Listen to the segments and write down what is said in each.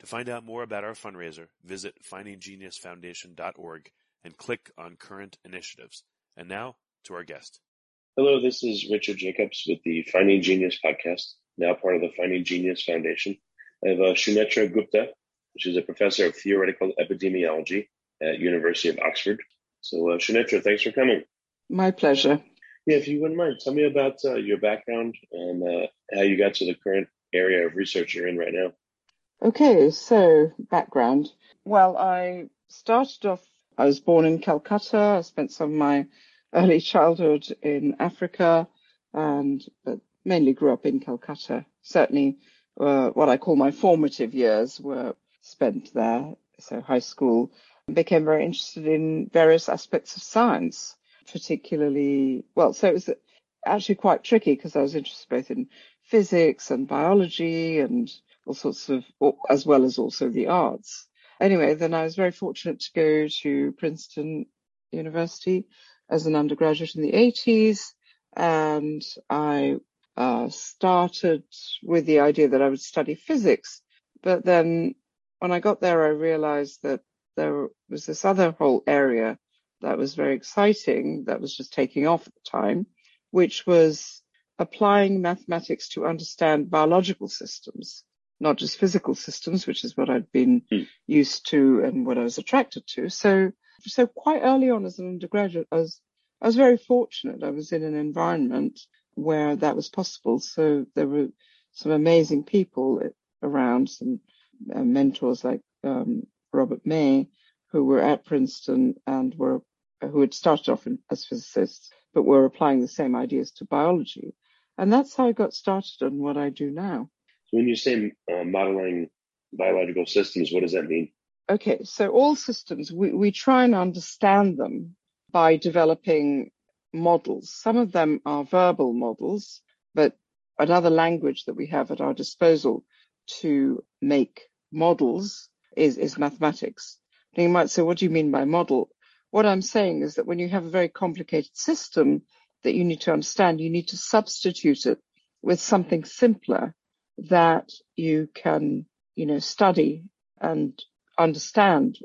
To find out more about our fundraiser, visit findinggeniusfoundation.org and click on current initiatives. And now to our guest. Hello, this is Richard Jacobs with the Finding Genius podcast, now part of the Finding Genius Foundation. I have uh, Shunetra Gupta, which is a professor of theoretical epidemiology at University of Oxford. So, uh, Shunetra, thanks for coming. My pleasure. Yeah, if you wouldn't mind, tell me about uh, your background and uh, how you got to the current area of research you're in right now. Okay, so background. Well, I started off, I was born in Calcutta. I spent some of my early childhood in Africa and but mainly grew up in Calcutta. Certainly, uh, what I call my formative years were spent there. So high school became very interested in various aspects of science, particularly, well, so it was actually quite tricky because I was interested both in physics and biology and all sorts of, as well as also the arts. Anyway, then I was very fortunate to go to Princeton University as an undergraduate in the 80s. And I uh, started with the idea that I would study physics. But then when I got there, I realized that there was this other whole area that was very exciting, that was just taking off at the time, which was applying mathematics to understand biological systems not just physical systems, which is what I'd been Mm. used to and what I was attracted to. So, so quite early on as an undergraduate, I was, I was very fortunate. I was in an environment where that was possible. So there were some amazing people around, some uh, mentors like um, Robert May, who were at Princeton and were who had started off in, as physicists, but were applying the same ideas to biology. And that's how I got started on what I do now. When you say uh, modeling biological systems, what does that mean? Okay, so all systems, we, we try and understand them by developing models. Some of them are verbal models, but another language that we have at our disposal to make models is, is mathematics. Now you might say, what do you mean by model? What I'm saying is that when you have a very complicated system that you need to understand, you need to substitute it with something simpler that you can, you know, study and understand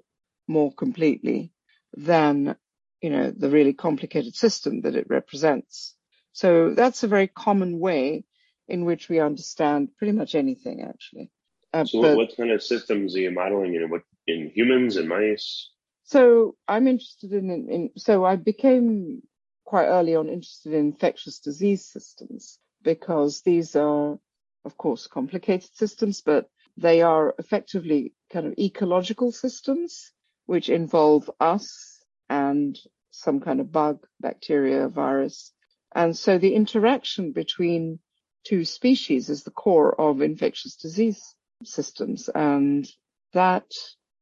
more completely than, you know, the really complicated system that it represents. So that's a very common way in which we understand pretty much anything, actually. Uh, So, but- what, kind of systems are you modeling in? What in humans and mice? So I'm interested in, in, in, so I became quite early on interested in infectious disease systems because these are, of course, complicated systems, but they are effectively kind of ecological systems, which involve us and some kind of bug, bacteria, virus. And so the interaction between two species is the core of infectious disease systems. And that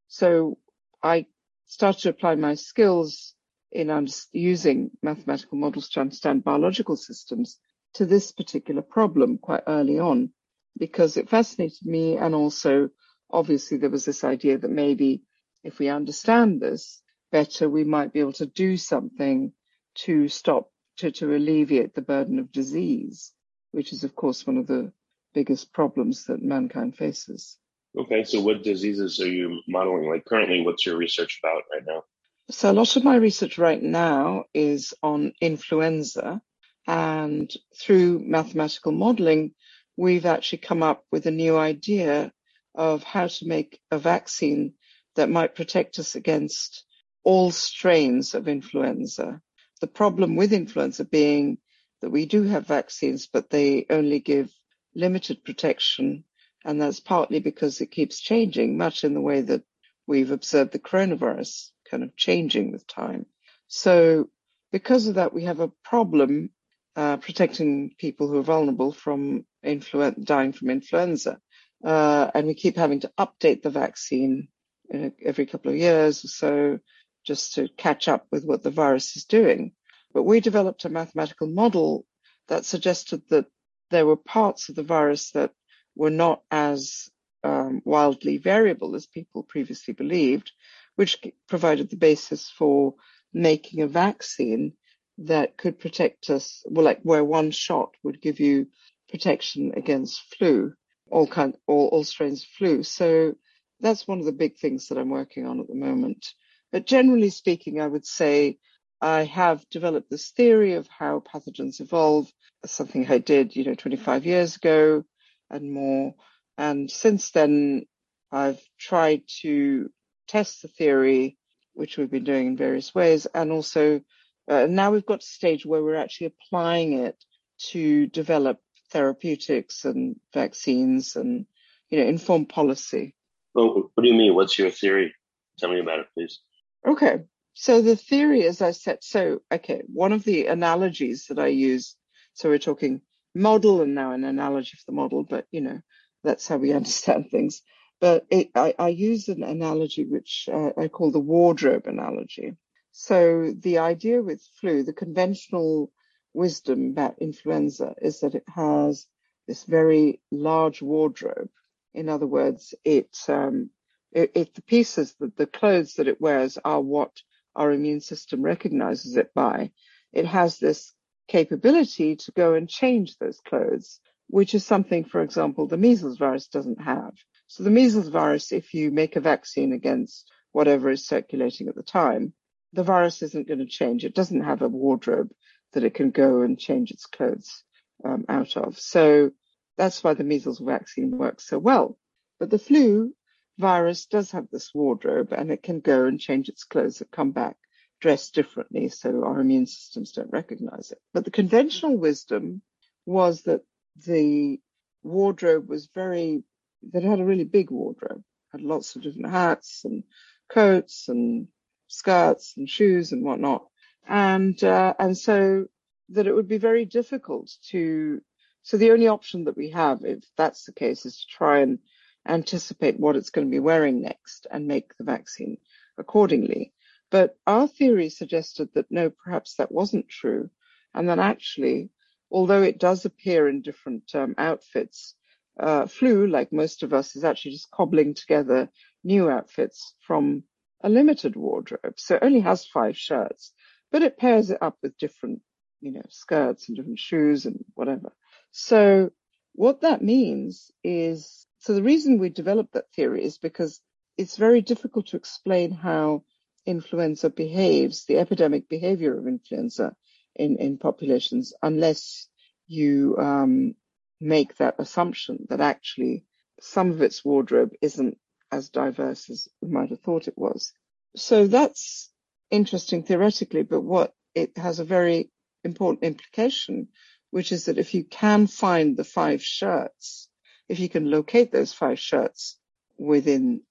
So I started to apply my skills in using mathematical models to understand biological systems to this particular problem quite early on because it fascinated me. And also, obviously, there was this idea that maybe if we understand this better, we might be able to do something to stop, to, to alleviate the burden of disease, which is, of course, one of the biggest problems that mankind faces. Okay, so what diseases are you modeling? Like currently, what's your research about right now? So a lot of my research right now is on influenza and through mathematical modeling, we've actually come up with a new idea of how to make a vaccine that might protect us against all strains of influenza. The problem with influenza being that we do have vaccines, but they only give limited protection. And that's partly because it keeps changing, much in the way that we've observed the coronavirus kind of changing with time. So because of that, we have a problem uh, protecting people who are vulnerable from influ- dying from influenza. Uh, and we keep having to update the vaccine uh, every couple of years or so just to catch up with what the virus is doing. But we developed a mathematical model that suggested that there were parts of the virus that were not as um, wildly variable as people previously believed, which provided the basis for making a vaccine that could protect us, well, like where one shot would give you protection against flu, all kind, all, all strains of flu. So that's one of the big things that I'm working on at the moment. But generally speaking, I would say I have developed this theory of how pathogens evolve, something I did, you know, 25 years ago and more. And since then, I've tried to test the theory, which we've been doing in various ways. And also uh, now we've got to a stage where we're actually applying it to develop therapeutics and vaccines and, you know, inform policy. Well, what do you mean? What's your theory? Tell me about it, please. Okay. So the theory, as I said, so, okay, one of the analogies that I use, so we're talking model and now an analogy for the model, but, you know, that's how we understand things. But it, I, I, use an analogy which uh, I call the wardrobe analogy. So the idea with flu, the conventional wisdom about influenza is that it has this very large wardrobe. In other words, it, um, it, it the pieces, the, the clothes that it wears are what our immune system recognizes it by. It has this capability to go and change those clothes, which is something, for example, the measles virus doesn't have. So the measles virus, if you make a vaccine against whatever is circulating at the time, the virus isn't going to change. It doesn't have a wardrobe that it can go and change its clothes um, out of. So that's why the measles vaccine works so well. But the flu virus does have this wardrobe and it can go and change its clothes and come back dressed differently so our immune systems don't recognize it. But the conventional wisdom was that the wardrobe was very that had a really big wardrobe, had lots of different hats and coats and skirts and shoes and whatnot. And, uh, and so that it would be very difficult to, so the only option that we have, if that's the case, is to try and anticipate what it's going to be wearing next and make the vaccine accordingly. But our theory suggested that no, perhaps that wasn't true. And that actually, although it does appear in different um, outfits, uh, flu, like most of us, is actually just cobbling together new outfits from a limited wardrobe. So it only has five shirts, but it pairs it up with different, you know, skirts and different shoes and whatever. So what that means is, so the reason we developed that theory is because it's very difficult to explain how influenza behaves, the epidemic behavior of influenza in, in populations, unless you um, make that assumption that actually some of its wardrobe isn't as diverse as we might have thought it was. So that's interesting theoretically, but what it has a very important implication, which is that if you can find the five shirts, if you can locate those five shirts within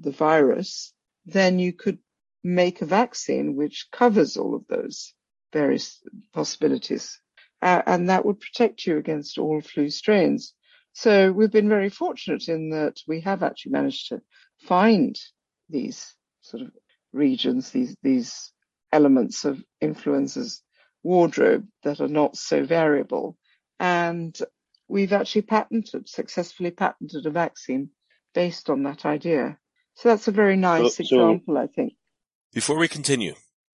the virus, then you could make a vaccine which covers all of those various possibilities uh, and that would protect you against all flu strains. So we've been very fortunate in that we have actually managed to find these sort of regions, these these elements of influenza's wardrobe that are not so variable. And we've actually patented, successfully patented a vaccine based on that idea. So that's a very nice so, example, so I think. Before we continue,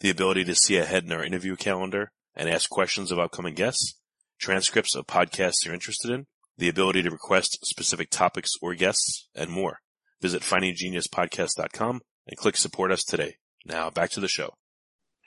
the ability to see ahead in our interview calendar and ask questions of upcoming guests, transcripts of podcasts you're interested in, the ability to request specific topics or guests, and more. Visit findinggeniuspodcast.com and click support us today. Now back to the show.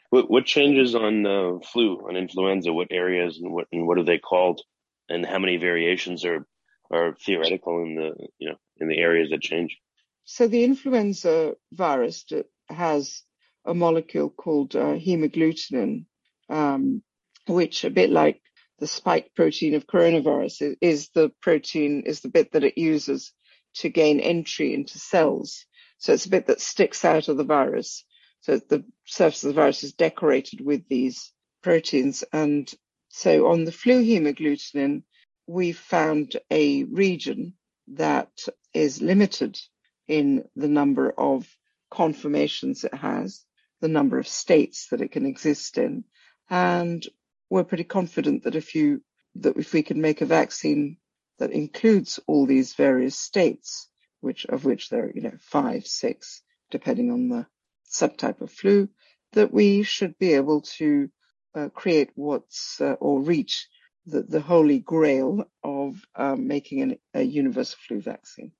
What, what changes on uh, flu, on influenza? What areas and what and what are they called? And how many variations are are theoretical in the you know in the areas that change? So the influenza virus has a molecule called uh, hemagglutinin, um, which a bit like the spike protein of coronavirus is the protein is the bit that it uses to gain entry into cells. So it's a bit that sticks out of the virus. So the surface of the virus is decorated with these proteins. And so on the flu hemagglutinin, we found a region that is limited in the number of conformations it has, the number of states that it can exist in. And we're pretty confident that if you, that if we can make a vaccine that includes all these various states, which of which there are, you know, five, six, depending on the subtype of flu, that we should be able to uh, create what's uh, or reach the, the holy grail of um, making an, a universal flu vaccine.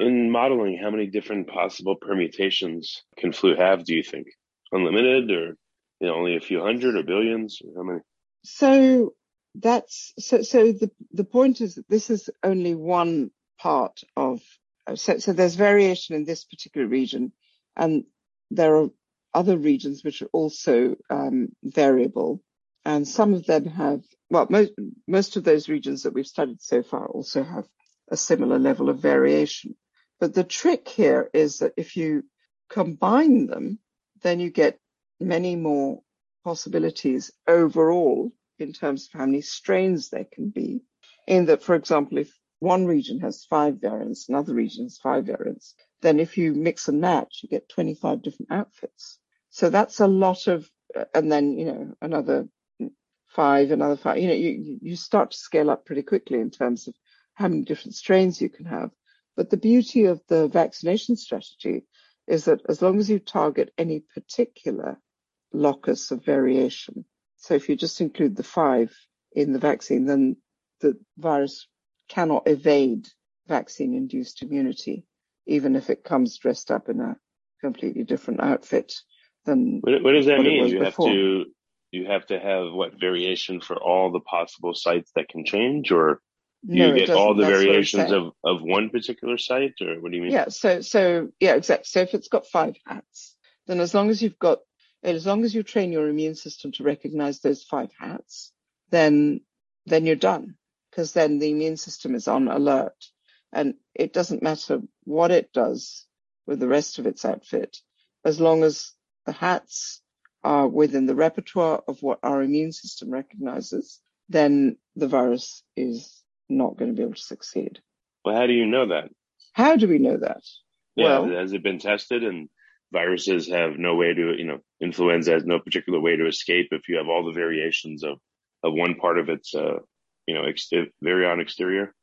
In modeling, how many different possible permutations can flu have? Do you think unlimited, or you know, only a few hundred, or billions? Or how many? So that's so. So the the point is that this is only one part of. So, so there's variation in this particular region, and there are other regions which are also um, variable, and some of them have, well, most, most of those regions that we've studied so far also have a similar level of variation. But the trick here is that if you combine them, then you get many more possibilities overall in terms of how many strains there can be. In that, for example, if one region has five variants, another region has five variants, then if you mix and match, you get 25 different outfits. So that's a lot of, and then, you know, another five, another five, you know, you, you start to scale up pretty quickly in terms of how many different strains you can have. But the beauty of the vaccination strategy is that as long as you target any particular locus of variation, so if you just include the five in the vaccine, then the virus cannot evade vaccine induced immunity even if it comes dressed up in a completely different outfit than what, what does that mean you before. have to you have to have what variation for all the possible sites that can change or no, you get all the variations of, of one particular site or what do you mean? Yeah so so yeah exactly. So if it's got five hats then as long as you've got as long as you train your immune system to recognize those five hats then then you're done because then the immune system is on alert. And it doesn't matter what it does with the rest of its outfit, as long as the hats are within the repertoire of what our immune system recognizes, then the virus is not going to be able to succeed. Well, how do you know that? How do we know that? Yeah, well, has it been tested and viruses have no way to, you know, influenza has no particular way to escape if you have all the variations of, of one part of its, uh, you know, ex- virion exterior?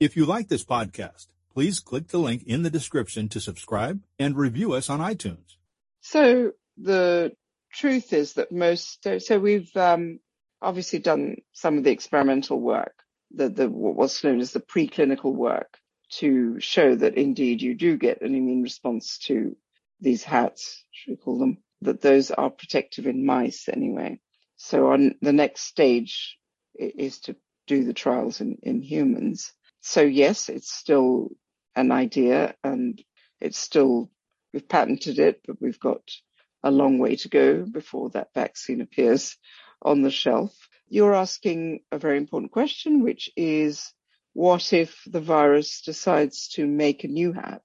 If you like this podcast, please click the link in the description to subscribe and review us on iTunes. So the truth is that most, so we've um, obviously done some of the experimental work, the, the what's known as the preclinical work to show that indeed you do get an immune response to these hats, should we call them, that those are protective in mice anyway. So on the next stage is to do the trials in, in humans so yes, it's still an idea and it's still we've patented it, but we've got a long way to go before that vaccine appears on the shelf. You're asking a very important question, which is what if the virus decides to make a new hat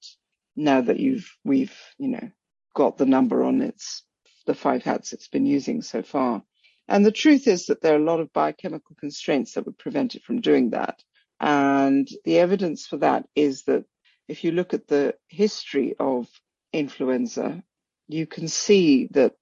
now that you've, we've, you know, got the number on its, the five hats it's been using so far. And the truth is that there are a lot of biochemical constraints that would prevent it from doing that. And the evidence for that is that if you look at the history of influenza, you can see that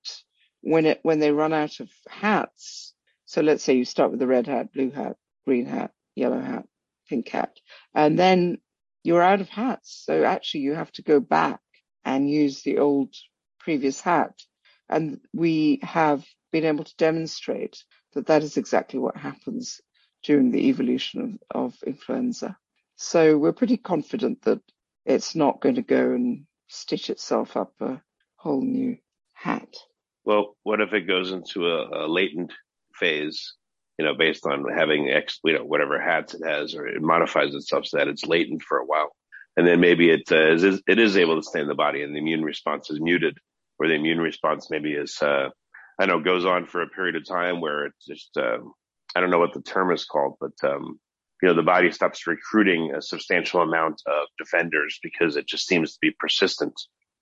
when it, when they run out of hats, so let's say you start with the red hat, blue hat, green hat, yellow hat, pink hat, and then you're out of hats. So actually you have to go back and use the old previous hat. And we have been able to demonstrate that that is exactly what happens during the evolution of, of influenza. So we're pretty confident that it's not going to go and stitch itself up a whole new hat. Well, what if it goes into a, a latent phase, you know, based on having X, you know, whatever hats it has, or it modifies itself so that it's latent for a while. And then maybe it uh, is, it is able to stay in the body and the immune response is muted, or the immune response maybe is, uh, I know goes on for a period of time where it's just, uh, I don't know what the term is called, but, um, you know, the body stops recruiting a substantial amount of defenders because it just seems to be persistent.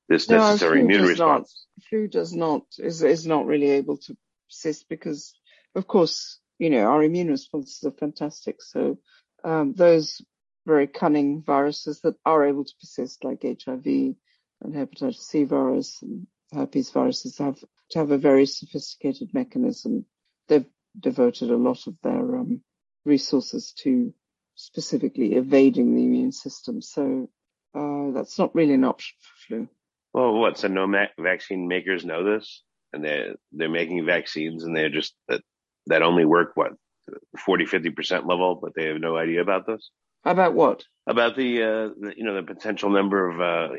This No, necessary immune response. not. Flu does not is is not really able to persist because, of course, you know our immune responses are fantastic. So um, those very cunning viruses that are able to persist, like HIV and hepatitis C virus and herpes viruses, have to have a very sophisticated mechanism. They've devoted a lot of their um, resources to specifically evading the immune system. So uh, that's not really an option for flu. Well, what? So no ma- vaccine makers know this, and they're they're making vaccines, and they're just that that only work what 40, 50 percent level, but they have no idea about this. About what? About the, uh, the you know the potential number of, uh,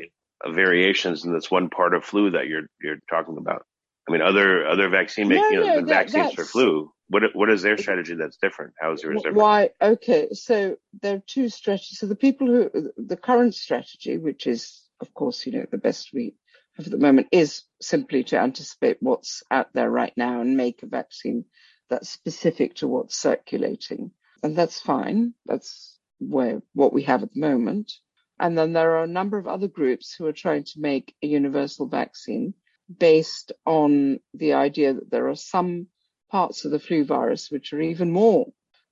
variations in this one part of flu that you're you're talking about. I mean, other other vaccine No, you know, no, the that- vaccines for flu. What what is their strategy that's different? How is yours different? Why? Okay, so there are two strategies. So the people who, the current strategy, which is, of course, you know, the best we have at the moment, is simply to anticipate what's out there right now and make a vaccine that's specific to what's circulating. And that's fine. That's where, what we have at the moment. And then there are a number of other groups who are trying to make a universal vaccine based on the idea that there are some parts of the flu virus which are even more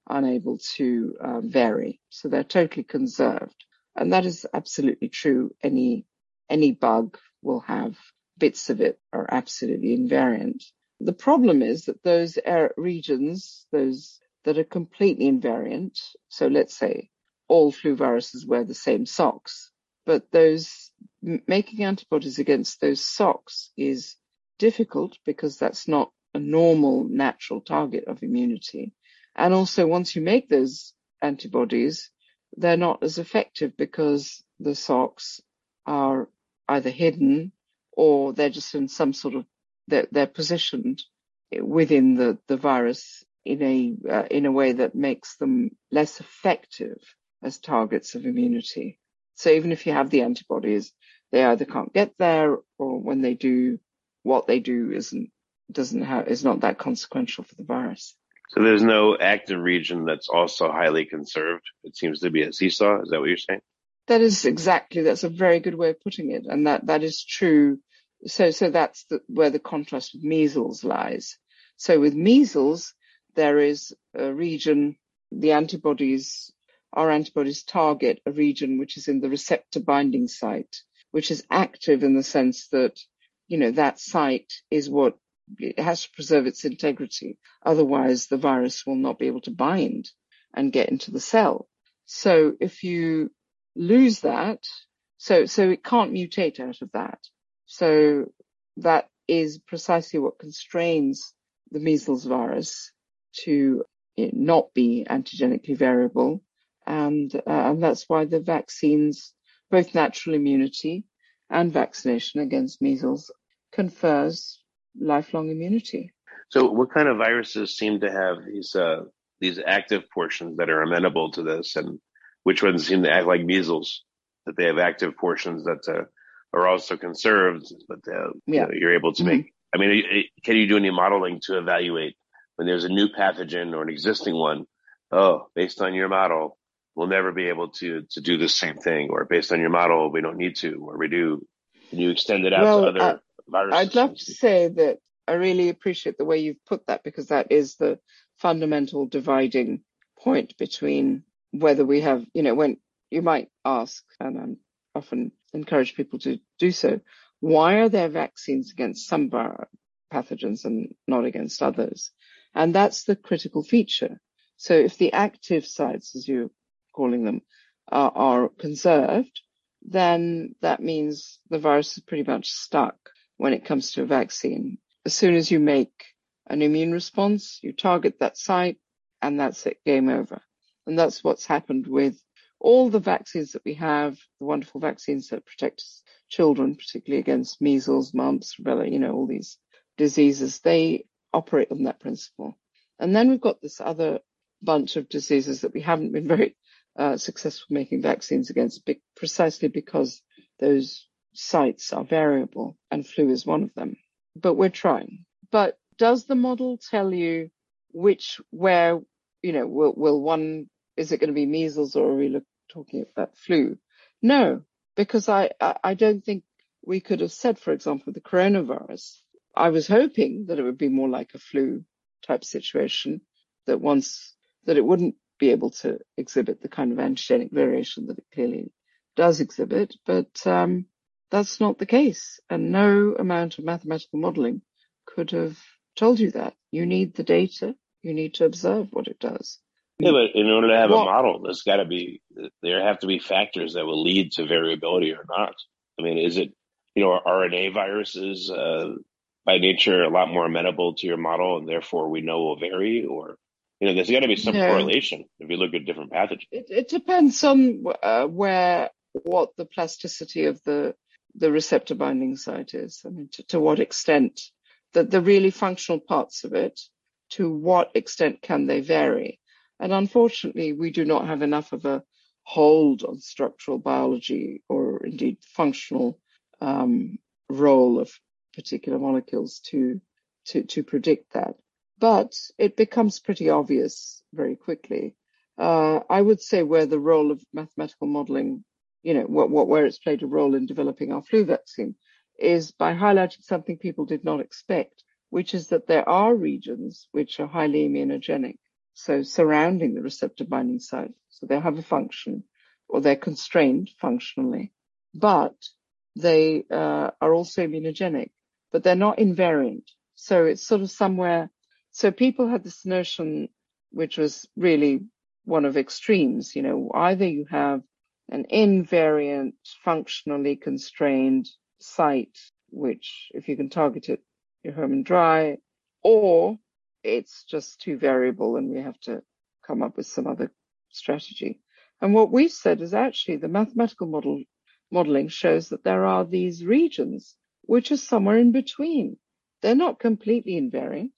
unable to uh, vary. So they're totally conserved. And that is absolutely true. Any, any bug will have bits of it are absolutely invariant. The problem is that those regions, those that are completely invariant, so let's say all flu viruses wear the same socks, but those making antibodies against those socks is difficult because that's not a normal natural target of immunity. And also once you make those antibodies, they're not as effective because the socks are either hidden or they're just in some sort of, they're, they're positioned within the, the virus in a, uh, in a way that makes them less effective as targets of immunity. So even if you have the antibodies, they either can't get there or when they do, what they do isn't, doesn't have, is not that consequential for the virus. So there's no active region that's also highly conserved. It seems to be a seesaw. Is that what you're saying? That is exactly, that's a very good way of putting it. And that, that is true. So, so that's the, where the contrast with measles lies. So with measles, there is a region, the antibodies, our antibodies target a region which is in the receptor binding site, which is active in the sense that, you know, that site is what it has to preserve its integrity. Otherwise the virus will not be able to bind and get into the cell. So if you lose that, so, so it can't mutate out of that. So that is precisely what constrains the measles virus to not be antigenically variable. And, uh, and that's why the vaccines, both natural immunity and vaccination against measles confers lifelong immunity. So what kind of viruses seem to have these uh, these active portions that are amenable to this, and which ones seem to act like measles that they have active portions that uh, are also conserved, but uh, yeah. you are able to mm-hmm. make. I mean, can you do any modeling to evaluate when there's a new pathogen or an existing one? Oh, based on your model, we'll never be able to to do the same thing, or based on your model, we don't need to, or we do. Can you extend it out well, to other uh, viruses? I'd love to say that I really appreciate the way you've put that because that is the fundamental dividing point between whether we have, you know, when you might ask, and I'm often encourage people to do so, why are there vaccines against some pathogens and not against others? And that's the critical feature. So if the active sites, as you're calling them, are, are conserved, then that means the virus is pretty much stuck when it comes to a vaccine. As soon as you make an immune response, you target that site, and that's it, game over. And that's what's happened with all the vaccines that we have, the wonderful vaccines that protect children, particularly against measles, mumps, rubella, you know, all these diseases, they operate on that principle. And then we've got this other bunch of diseases that we haven't been very uh, successful making vaccines against be- precisely because those sites are variable and flu is one of them. But we're trying. But does the model tell you which, where, you know, will, will one, is it going to be measles or are we look, talking about flu? No, because I, I, don't think we could have said, for example, the coronavirus. I was hoping that it would be more like a flu type situation that once, that it wouldn't be able to exhibit the kind of antigenic variation that it clearly does exhibit, but um, that's not the case. And no amount of mathematical modeling could have told you that. You need the data. You need to observe what it does. Yeah, but in order to have well, a model, there's got to be there have to be factors that will lead to variability or not. I mean, is it you know RNA viruses uh, by nature a lot more amenable to your model, and therefore we know will vary, or you know, there's got to be some correlation if you look at different pathogens. It, it depends on uh, where what the plasticity of the the receptor binding site is. I mean, to, to what extent that the really functional parts of it, to what extent can they vary? And unfortunately, we do not have enough of a hold on structural biology or indeed functional um, role of particular molecules to, to, to predict that. But it becomes pretty obvious very quickly. Uh, I would say where the role of mathematical modeling, you know, what, what, where it's played a role in developing our flu vaccine is by highlighting something people did not expect, which is that there are regions which are highly immunogenic so surrounding the receptor binding site. So they have a function or they're constrained functionally, but they uh, are also immunogenic, but they're not invariant. So it's sort of somewhere. So people had this notion, which was really one of extremes, you know, either you have an invariant, functionally constrained site, which if you can target it, you're home and dry, or it's just too variable and we have to come up with some other strategy. And what we've said is actually the mathematical model modeling shows that there are these regions which are somewhere in between. They're not completely invariant.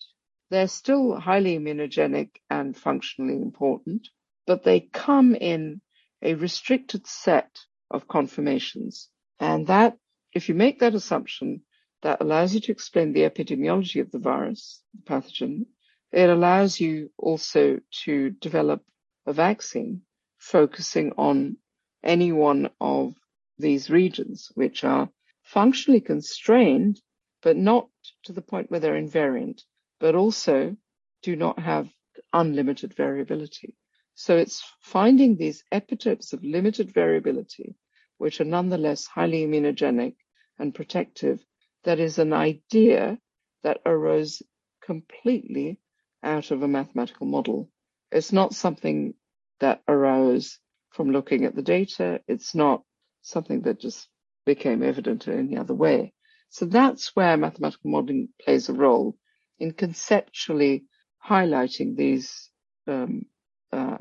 They're still highly immunogenic and functionally important, but they come in a restricted set of conformations. And that, if you make that assumption, that allows you to explain the epidemiology of the virus, the pathogen. It allows you also to develop a vaccine focusing on any one of these regions, which are functionally constrained, but not to the point where they're invariant, but also do not have unlimited variability. So it's finding these epitopes of limited variability, which are nonetheless highly immunogenic and protective that is an idea that arose completely out of a mathematical model. It's not something that arose from looking at the data. It's not something that just became evident in any other way. So that's where mathematical modeling plays a role in conceptually highlighting these, um, uh,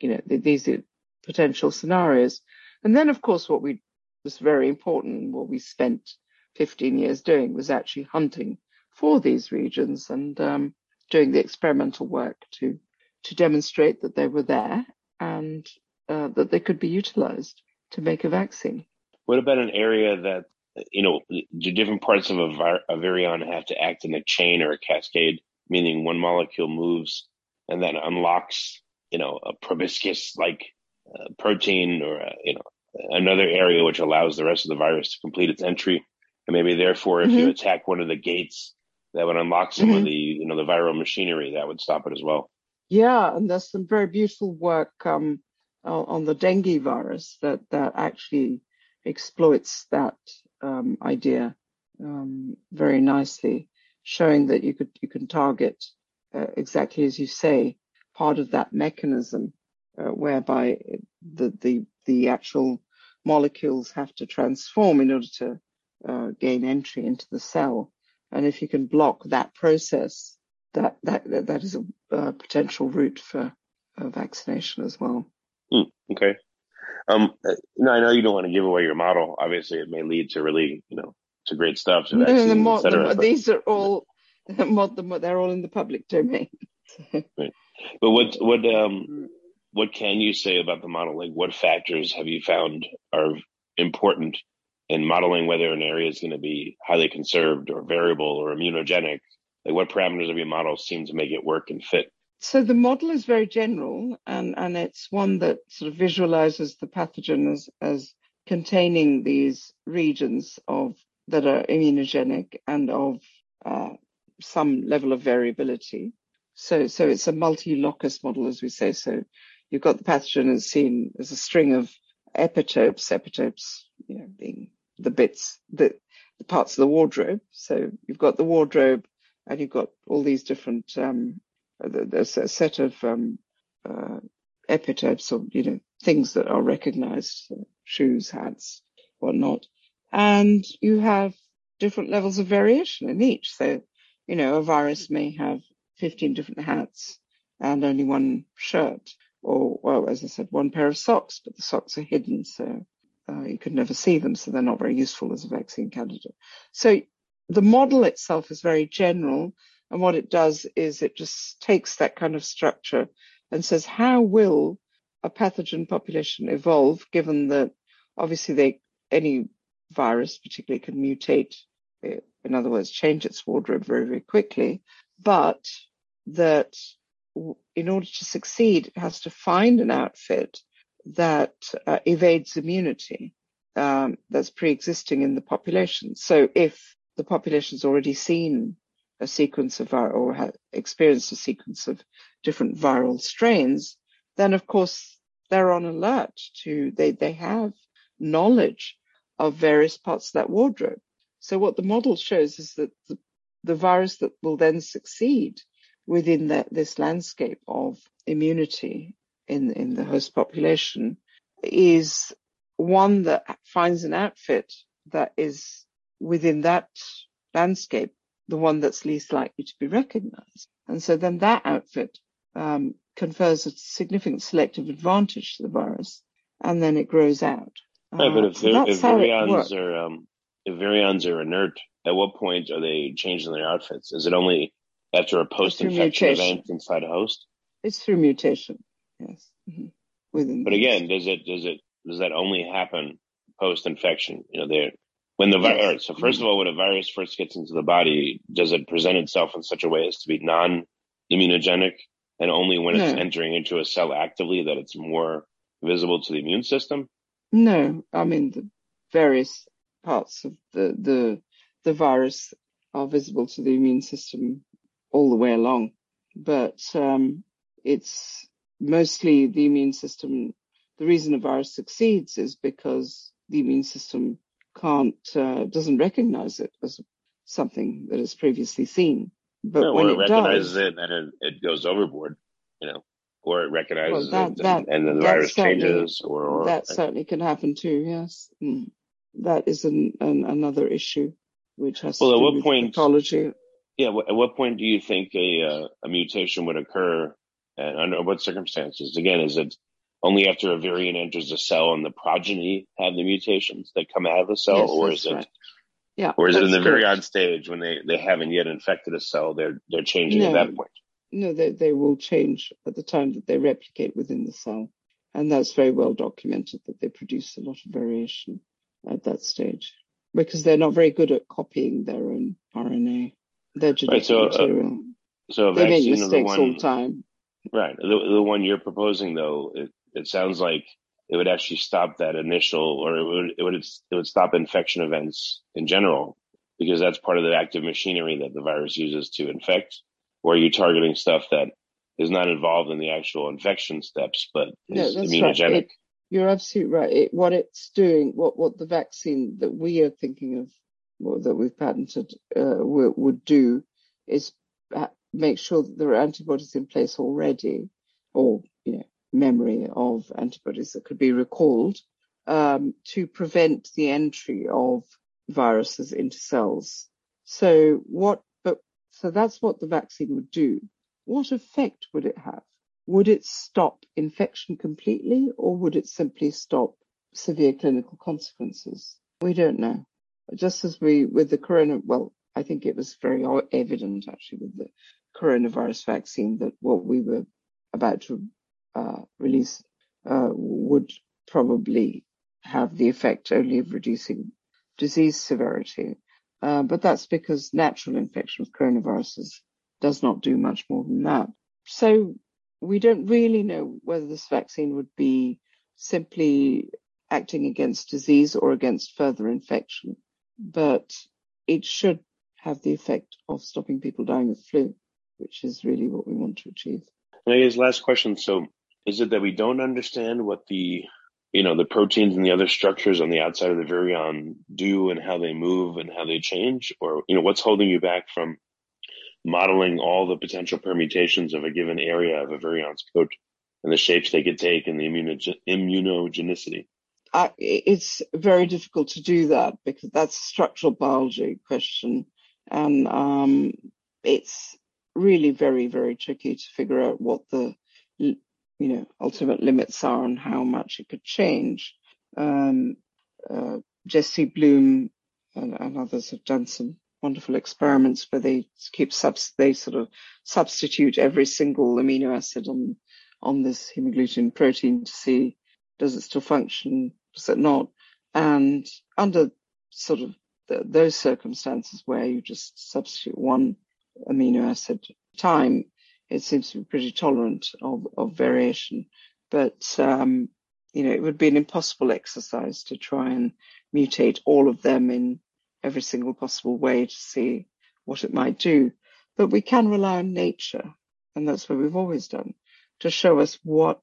you know, these potential scenarios. And then, of course, what we was very important, what we spent 15 years doing was actually hunting for these regions and um, doing the experimental work to to demonstrate that they were there and uh, that they could be utilized to make a vaccine. What about an area that you know, do different parts of a, vir- a virion have to act in a chain or a cascade, meaning one molecule moves and then unlocks, you know, a proboscis like uh, protein or, a, you know, another area which allows the rest of the virus to complete its entry. And maybe therefore, if mm-hmm. you attack one of the gates, that would unlock some of the, you know, the viral machinery that would stop it as well. Yeah, and there's some very beautiful work um, on the dengue virus that that actually exploits that um, idea um, very nicely, showing that you could you can target uh, exactly as you say part of that mechanism uh, whereby the the the actual molecules have to transform in order to uh, gain entry into the cell, and if you can block that process, that that that is a, potential route for vaccination as well. Mm, okay. Um, you I know you don't want to give away your model. Obviously, it may lead to really, you know, to great stuff. To vaccines, the mo- the, these are all, the, they're all in the public domain. right. But what what um what can you say about the model? Like, what factors have you found are important in modeling whether an area is going to be highly conserved or variable or immunogenic? Like, what parameters of your model seem to make it work and fit? So the model is very general and, and it's one that sort of visualizes the pathogen as, as containing these regions of that are immunogenic and of uh, some level of variability. So, so it's a multi-locus model, as we say. So you've got the pathogen as seen as a string of epitopes, epitopes, you know, being the bits, the, the parts of the wardrobe. So you've got the wardrobe and you've got all these different um, there's a set of um, uh, epitopes or you know things that are recognized, uh, shoes, hats, whatnot, and you have different levels of variation in each. So, you know, a virus may have 15 different hats and only one shirt, or well, as I said, one pair of socks, but the socks are hidden, so uh, you could never see them, so they're not very useful as a vaccine candidate. So the model itself is very general, and what it does is it just takes that kind of structure and says, how will a pathogen population evolve given that obviously they, any virus particularly can mutate, eh, in other words, change its wardrobe very, very quickly, but that in order to succeed, it has to find an outfit that uh, evades immunity um, that's pre-existing in the population. So if the population's already seen a sequence of or have experienced a sequence of different viral strains, then of course they're on alert to they they have knowledge of various parts of that wardrobe. So what the model shows is that the, the virus that will then succeed within that, this landscape of immunity in in the host population is one that finds an outfit that is within that landscape the one that's least likely to be recognized. And so then that outfit um, confers a significant selective advantage to the virus, and then it grows out. Right, but if, uh, so if virions are um, if virions are inert, at what point are they changing their outfits? Is it only after a post-infection event inside a host? It's through mutation, yes. Mm-hmm. Within but again, does it does it does that only happen post-infection? You know, they're when the virus, so first of all, when a virus first gets into the body, does it present itself in such a way as to be non-immunogenic, and only when no. it's entering into a cell actively that it's more visible to the immune system? No, I mean the various parts of the the the virus are visible to the immune system all the way along, but um, it's mostly the immune system. The reason a virus succeeds is because the immune system can't uh, doesn't recognize it as something that is previously seen. But no, when it, it recognizes does, it and it, it goes overboard, you know, or it recognizes well, that, it that, and then the virus changes, or, or that certainly can happen too. Yes, mm. that is an, an, another issue which has well, to do at what with point, pathology. Yeah, at what point do you think a uh, a mutation would occur, and under what circumstances? Again, is it only after a variant enters the cell and the progeny have the mutations that come out of the cell, yes, or is it? Right. Yeah, or is it in the virion stage when they, they haven't yet infected a cell? They're they're changing no, at that point. No, they they will change at the time that they replicate within the cell, and that's very well documented that they produce a lot of variation at that stage. because they're not very good at copying their own RNA, their genetic right, so, uh, material. Uh, so they make mistakes the one, all the time. Right. The, the one you're proposing, though, it, it sounds like it would actually stop that initial, or it would it would it would stop infection events in general, because that's part of the active machinery that the virus uses to infect. Or are you targeting stuff that is not involved in the actual infection steps, but is no, immunogenic? Right. It, you're absolutely right. It, what it's doing, what what the vaccine that we are thinking of, that we've patented, uh, would, would do, is make sure that there are antibodies in place already, or you know, memory of antibodies that could be recalled um, to prevent the entry of viruses into cells. So what? But so that's what the vaccine would do. What effect would it have? Would it stop infection completely, or would it simply stop severe clinical consequences? We don't know. Just as we with the corona, well, I think it was very evident actually with the coronavirus vaccine that what we were about to uh, release uh, would probably have the effect only of reducing disease severity. Uh, but that's because natural infection with coronaviruses does not do much more than that. So we don't really know whether this vaccine would be simply acting against disease or against further infection, but it should have the effect of stopping people dying of flu, which is really what we want to achieve. And I guess last question. So is it that we don't understand what the you know the proteins and the other structures on the outside of the virion do and how they move and how they change or you know what's holding you back from modeling all the potential permutations of a given area of a virion's coat and the shapes they could take and the immunogenicity uh, it's very difficult to do that because that's a structural biology question and um, it's really very very tricky to figure out what the you know, ultimate limits are and how much it could change. Um, uh, Jesse Bloom and, and, others have done some wonderful experiments where they keep subs, they sort of substitute every single amino acid on, on this hemagglutinin protein to see does it still function, does it not? And under sort of the, those circumstances where you just substitute one amino acid time, it seems to be pretty tolerant of, of variation. But, um, you know, it would be an impossible exercise to try and mutate all of them in every single possible way to see what it might do. But we can rely on nature, and that's what we've always done, to show us what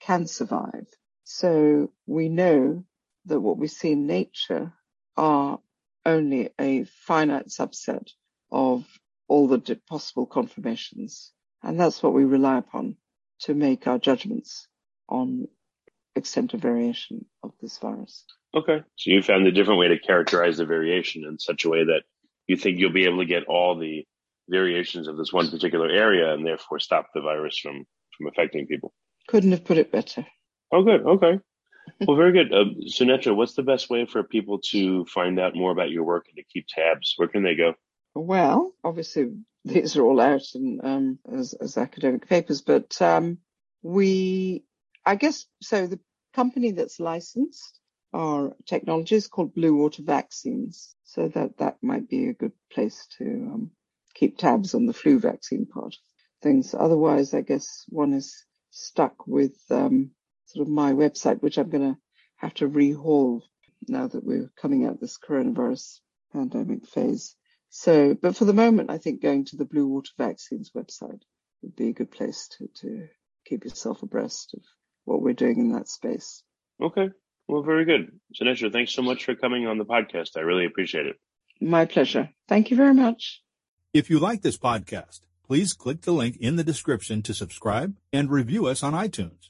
can survive. So we know that what we see in nature are only a finite subset of all the possible confirmations. And that's what we rely upon to make our judgments on extent of variation of this virus. Okay. So you found a different way to characterize the variation in such a way that you think you'll be able to get all the variations of this one particular area and therefore stop the virus from, from affecting people. Couldn't have put it better. Oh, good. Okay. well, very good. Uh, Sunetra, what's the best way for people to find out more about your work and to keep tabs? Where can they go? Well, obviously these are all out um, as, as, academic papers, but um, we, I guess, so the company that's licensed our technology is called Blue Water Vaccines, so that that might be a good place to um, keep tabs on the flu vaccine part of things. Otherwise, I guess one is stuck with um, sort of my website, which I'm going to have to rehaul now that we're coming out this coronavirus pandemic phase. So, but for the moment, I think going to the Blue Water Vaccines website would be a good place to, to keep yourself abreast of what we're doing in that space. Okay. Well, very good. Sunetra, thanks so much for coming on the podcast. I really appreciate it. My pleasure. Thank you very much. If you like this podcast, please click the link in the description to subscribe and review us on iTunes.